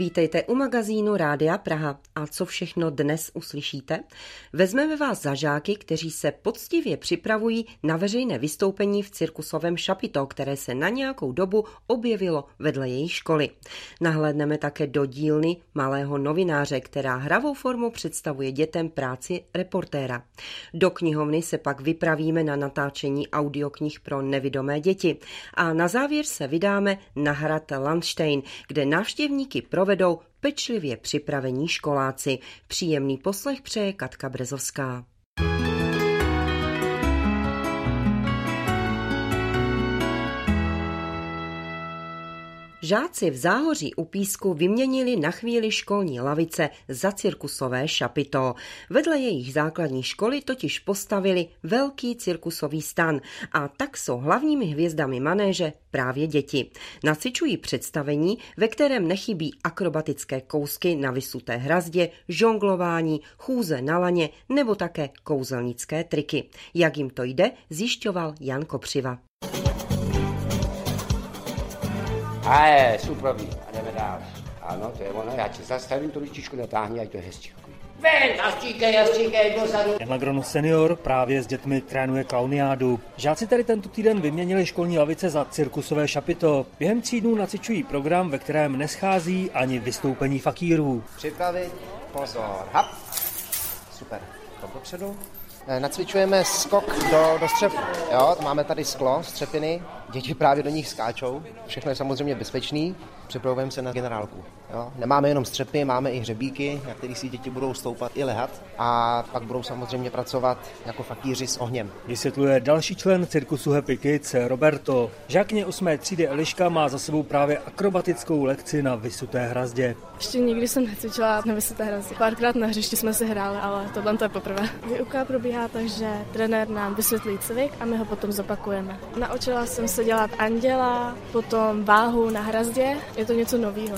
Vítejte u magazínu Rádia Praha. A co všechno dnes uslyšíte? Vezmeme vás za žáky, kteří se poctivě připravují na veřejné vystoupení v cirkusovém šapito, které se na nějakou dobu objevilo vedle jejich školy. Nahlédneme také do dílny malého novináře, která hravou formu představuje dětem práci reportéra. Do knihovny se pak vypravíme na natáčení audioknih pro nevidomé děti. A na závěr se vydáme na hrad Landstein, kde návštěvníky provedou pečlivě připravení školáci. Příjemný poslech přeje Katka Brezovská. Žáci v záhoří u písku vyměnili na chvíli školní lavice za cirkusové šapito. Vedle jejich základní školy totiž postavili velký cirkusový stan a tak jsou hlavními hvězdami manéže právě děti. Nacičují představení, ve kterém nechybí akrobatické kousky na vysuté hrazdě, žonglování, chůze na laně nebo také kouzelnické triky. Jak jim to jde, zjišťoval Jan Kopřiva. A je, suprový. A jdeme dál. Ano, to je ono, já ti zastavím tu ručičku, natáhni, ať to je hezčí. Ven, jastříkej, jastříkej, dozadu. Jan Lagronu senior právě s dětmi trénuje klauniádu. Žáci tady tento týden vyměnili školní lavice za cirkusové šapito. Během tří dnů nacičují program, ve kterém neschází ani vystoupení fakírů. Připravit, pozor, hap. Super, to popředu. Eh, nacvičujeme skok do, do střepu. Jo, máme tady sklo, střepiny, děti právě do nich skáčou. Všechno je samozřejmě bezpečný. Připravujeme se na generálku. Jo. Nemáme jenom střepy, máme i hřebíky, na kterých si děti budou stoupat i lehat a pak budou samozřejmě pracovat jako fakíři s ohněm. Vysvětluje další člen cirkusu Happy Kids Roberto. Žákně 8. třídy Eliška má za sebou právě akrobatickou lekci na vysuté hrazdě. Ještě nikdy jsem necvičila na vysuté hrazdě. Párkrát na hřišti jsme si hráli, ale tohle to je poprvé. Výuka probíhá tak, že trenér nám vysvětlí cvik a my ho potom zopakujeme. Naučila jsem se dělat anděla, potom váhu na hrazdě. Je to něco nového.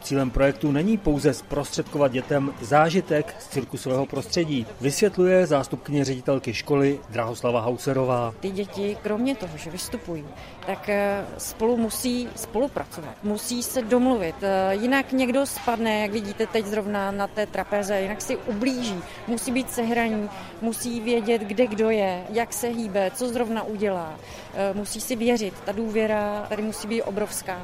Cílem projektu není pouze zprostředkovat dětem zážitek z cirkusového prostředí, vysvětluje zástupkyně ředitelky školy Drahoslava Hauserová. Ty děti, kromě toho, že vystupují, tak eh, spolu musí spolupracovat, musí se domluvit. Eh, jinak někdo spadne, jak vidíte teď zrovna na té trapeze, jinak si ublíží, musí být sehraní, musí vědět, kde kdo je, jak se hýbe, co zrovna udělá. Eh, musí si věřit, ta důvěra tady musí být obrovská.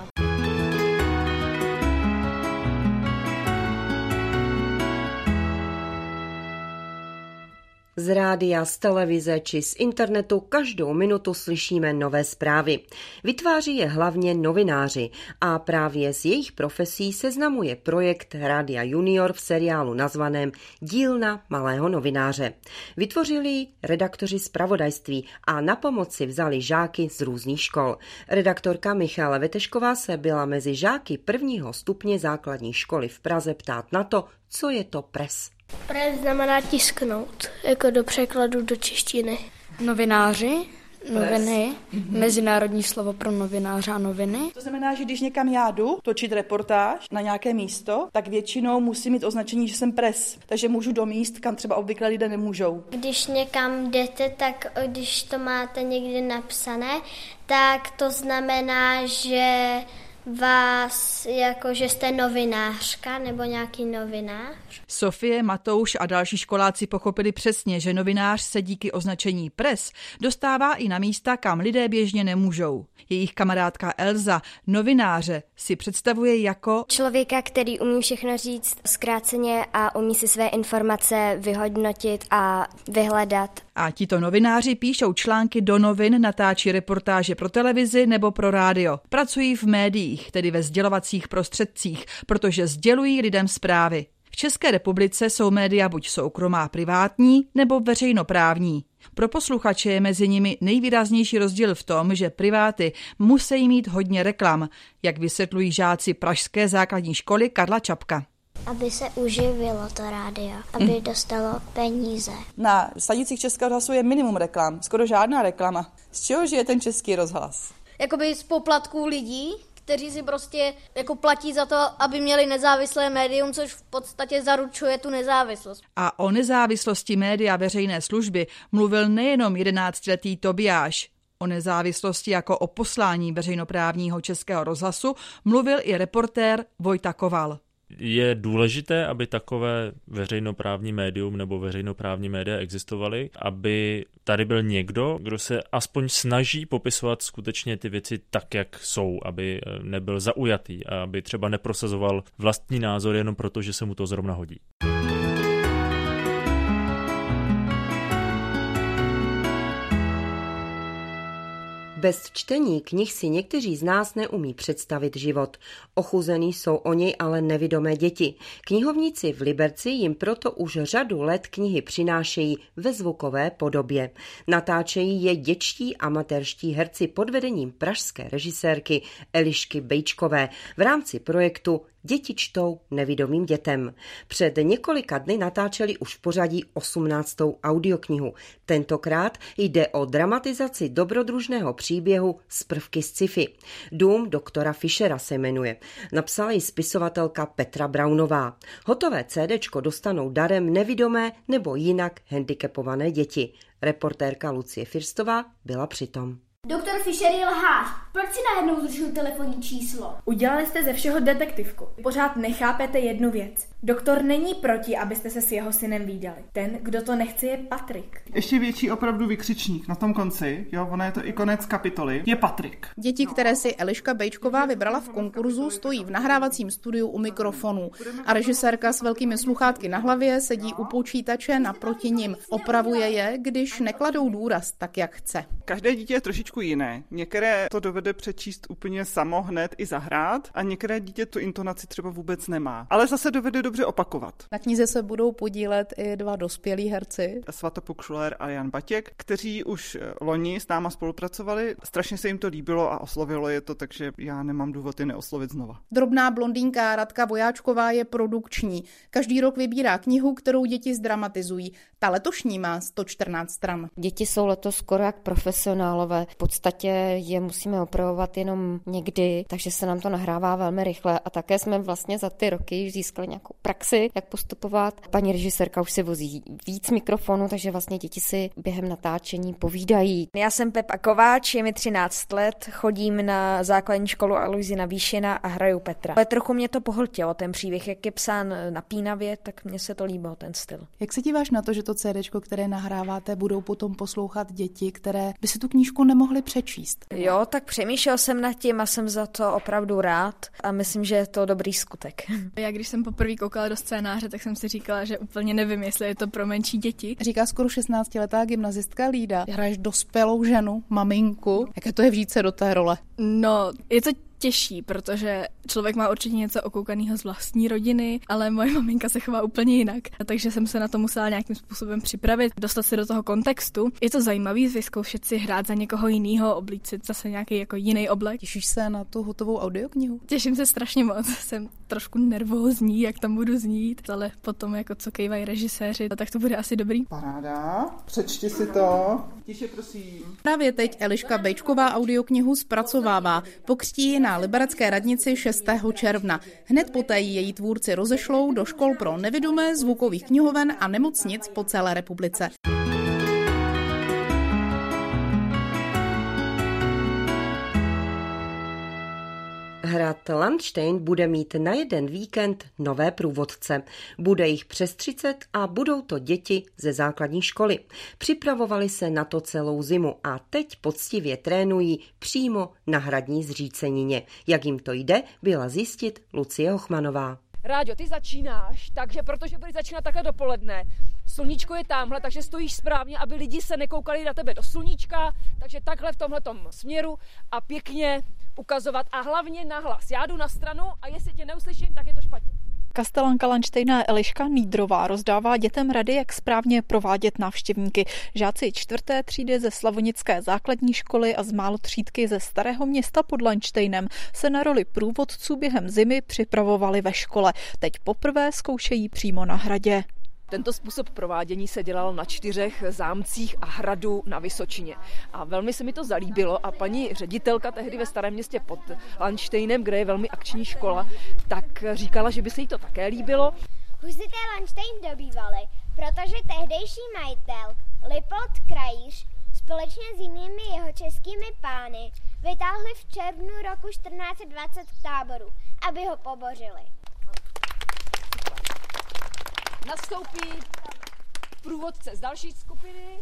Z rádia, z televize či z internetu každou minutu slyšíme nové zprávy. Vytváří je hlavně novináři a právě z jejich profesí seznamuje projekt Rádia Junior v seriálu nazvaném Dílna malého novináře. Vytvořili redaktoři zpravodajství a na pomoci vzali žáky z různých škol. Redaktorka Michála Vetešková se byla mezi žáky prvního stupně základní školy v Praze ptát na to, co je to pres. Pres znamená tisknout, jako do překladu do češtiny. Novináři, noviny, mezinárodní slovo pro novináře a noviny. To znamená, že když někam já jdu točit reportáž na nějaké místo, tak většinou musím mít označení, že jsem pres. Takže můžu do míst, kam třeba obvykle lidé nemůžou. Když někam jdete, tak když to máte někde napsané, tak to znamená, že vás, jako že jste novinářka nebo nějaký novinář? Sofie, Matouš a další školáci pochopili přesně, že novinář se díky označení pres dostává i na místa, kam lidé běžně nemůžou. Jejich kamarádka Elza, novináře, si představuje jako člověka, který umí všechno říct zkráceně a umí si své informace vyhodnotit a vyhledat. A tito novináři píšou články do novin, natáčí reportáže pro televizi nebo pro rádio. Pracují v médiích, tedy ve sdělovacích prostředcích, protože sdělují lidem zprávy. V České republice jsou média buď soukromá privátní nebo veřejnoprávní. Pro posluchače je mezi nimi nejvýraznější rozdíl v tom, že priváty musí mít hodně reklam, jak vysvětlují žáci Pražské základní školy Karla Čapka aby se uživilo to rádio, aby mm. dostalo peníze. Na stanicích Českého rozhlasu je minimum reklam, skoro žádná reklama. Z čeho žije ten český rozhlas? Jakoby z poplatků lidí, kteří si prostě jako platí za to, aby měli nezávislé médium, což v podstatě zaručuje tu nezávislost. A o nezávislosti média veřejné služby mluvil nejenom 11-letý Tobiáš. O nezávislosti jako o poslání veřejnoprávního českého rozhlasu mluvil i reportér Vojta Koval. Je důležité, aby takové veřejnoprávní médium nebo veřejnoprávní média existovaly, aby tady byl někdo, kdo se aspoň snaží popisovat skutečně ty věci tak, jak jsou, aby eh, nebyl zaujatý a aby třeba neprosazoval vlastní názor jenom proto, že se mu to zrovna hodí. Bez čtení knih si někteří z nás neumí představit život. Ochuzený jsou o něj ale nevidomé děti. Knihovníci v Liberci jim proto už řadu let knihy přinášejí ve zvukové podobě. Natáčejí je děčtí amatérští herci pod vedením pražské režisérky Elišky Bejčkové v rámci projektu Děti čtou nevidomým dětem. Před několika dny natáčeli už v pořadí 18. audioknihu. Tentokrát jde o dramatizaci dobrodružného příběhu z prvky sci-fi. Dům doktora Fischera se jmenuje. Napsala ji spisovatelka Petra Braunová. Hotové CDčko dostanou darem nevidomé nebo jinak handicapované děti. Reportérka Lucie Firstová byla přitom. Doktor Fischer je lhář. Proč si najednou zrušil telefonní číslo? Udělali jste ze všeho detektivku. Pořád nechápete jednu věc. Doktor není proti, abyste se s jeho synem výdali. Ten, kdo to nechce, je Patrik. Ještě větší opravdu vykřičník na tom konci, jo, ono je to i konec kapitoly, je Patrik. Děti, které si Eliška Bejčková vybrala v konkurzu, stojí v nahrávacím studiu u mikrofonu a režisérka s velkými sluchátky na hlavě sedí u počítače naproti nim. Opravuje je, když nekladou důraz tak, jak chce. Každé dítě je trošičku jiné. Některé to dovede přečíst úplně samo hned i zahrát a některé dítě tu intonaci třeba vůbec nemá. Ale zase dovede dobře opakovat. Na knize se budou podílet i dva dospělí herci. Svatopuk Šuler a Jan Batěk, kteří už eh, loni s náma spolupracovali. Strašně se jim to líbilo a oslovilo je to, takže já nemám důvod je neoslovit znova. Drobná blondýnka Radka Vojáčková je produkční. Každý rok vybírá knihu, kterou děti zdramatizují. Ta letošní má 114 stran. Děti jsou letos skoro jak profesionálové. V podstatě je musíme opravovat jenom někdy, takže se nám to nahrává velmi rychle a také jsme vlastně za ty roky získali nějakou praxi, jak postupovat. Paní režisérka už si vozí víc mikrofonů, takže vlastně děti si během natáčení povídají. Já jsem Pepa Kováč, je mi 13 let, chodím na základní školu Alouzina Výšina a hraju Petra. Ale trochu mě to pohltilo, ten příběh, jak je psán napínavě, tak mně se to líbilo, ten styl. Jak se díváš na to, že to CD, které nahráváte, budou potom poslouchat děti, které by si tu knížku nemohly přečíst? Jo, tak přemýšlel jsem nad tím a jsem za to opravdu rád a myslím, že je to dobrý skutek. Já když jsem poprvé koukala do scénáře, tak jsem si říkala, že úplně nevím, jestli je to pro menší děti. Říká skoro 16-letá gymnazistka Lída. Hraješ dospělou ženu, maminku. Jaké to je vžít se do té role? No, je to těžší, protože člověk má určitě něco okoukaného z vlastní rodiny, ale moje maminka se chová úplně jinak. Takže jsem se na to musela nějakým způsobem připravit, dostat se do toho kontextu. Je to zajímavý vyzkoušet si hrát za někoho jiného, oblíct si zase nějaký jako jiný oblek. Těšíš se na tu hotovou audioknihu? Těším se strašně moc. Jsem trošku nervózní, jak tam budu znít, ale potom jako co kejvají režiséři, tak to bude asi dobrý. Paráda, přečti si to. Tiše prosím. Právě teď Eliška Bejčková audioknihu zpracovává. Pokřtí na Liberecké radnici 6. června. Hned poté ji její tvůrci rozešlou do škol pro nevidomé, zvukových knihoven a nemocnic po celé republice. Hrad Landstein bude mít na jeden víkend nové průvodce. Bude jich přes 30 a budou to děti ze základní školy. Připravovali se na to celou zimu a teď poctivě trénují přímo na hradní zřícenině. Jak jim to jde, byla zjistit Lucie Hochmanová. Ráďo, ty začínáš, takže protože budeš začínat takhle dopoledne, sluníčko je tamhle, takže stojíš správně, aby lidi se nekoukali na tebe do sluníčka, takže takhle v tomhle směru a pěkně ukazovat a hlavně nahlas. Já jdu na stranu a jestli tě neuslyším, tak je to špatně. Kastelanka Lanštejná Eliška Nídrová rozdává dětem rady, jak správně provádět návštěvníky. Žáci čtvrté třídy ze Slavonické základní školy a z málo třídky ze Starého města pod Lanštejnem se na roli průvodců během zimy připravovali ve škole. Teď poprvé zkoušejí přímo na hradě. Tento způsob provádění se dělal na čtyřech zámcích a hradu na Vysočině. A velmi se mi to zalíbilo a paní ředitelka tehdy ve Starém městě pod Lanštejnem, kde je velmi akční škola, tak říkala, že by se jí to také líbilo. Husité Lanštejn dobývali, protože tehdejší majitel Lipold Krajíř společně s jinými jeho českými pány vytáhli v červnu roku 1420 k táboru, aby ho pobořili. Nastoupí průvodce z další skupiny.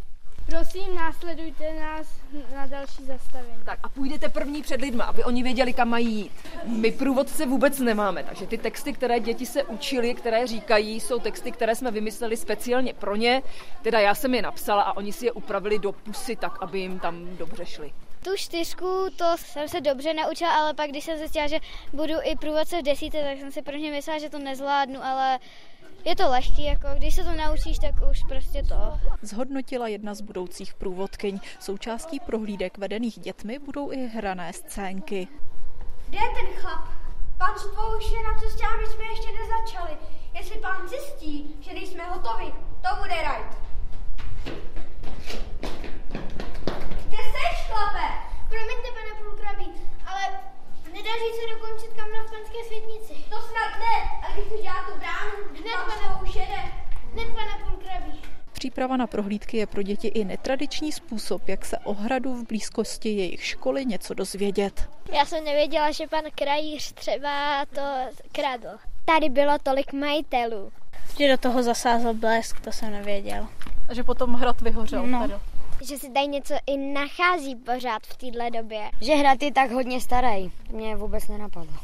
Prosím, následujte nás na další zastavení. Tak a půjdete první před lidma, aby oni věděli, kam mají jít. My průvodce vůbec nemáme, takže ty texty, které děti se učili, které říkají, jsou texty, které jsme vymysleli speciálně pro ně. Teda já jsem je napsala a oni si je upravili do pusy tak, aby jim tam dobře šli. Tu čtyřku to jsem se dobře naučila, ale pak když jsem zjistila, že budu i průvodce v desíte, tak jsem si prvně myslela, že to nezvládnu, ale je to lehký, jako když se to naučíš, tak už prostě to. Zhodnotila jedna z budoucích průvodkyň. Součástí prohlídek vedených dětmi budou i hrané scénky. Kde je ten chlap? Pan spolu už je na cestě a my jsme ještě nezačali. Jestli pán zjistí, že nejsme hotovi, to bude rajt. Kde seš, chlape? Promiňte, pane Pulkrabí, ale nedaří se dokončit panské světnici. To snad ne, a když tu dělá tu bránu, hned, pane, už jede. Hned, pane Pulkrabí. Příprava na prohlídky je pro děti i netradiční způsob, jak se o hradu v blízkosti jejich školy něco dozvědět. Já jsem nevěděla, že pan krajíř třeba to kradl. Tady bylo tolik majitelů. Že do toho zasázel blesk, to jsem nevěděl. A že potom hrad vyhořel. No. Teda. Že se tady něco i nachází pořád v téhle době. Že hrad je tak hodně starý, mě vůbec nenapadlo.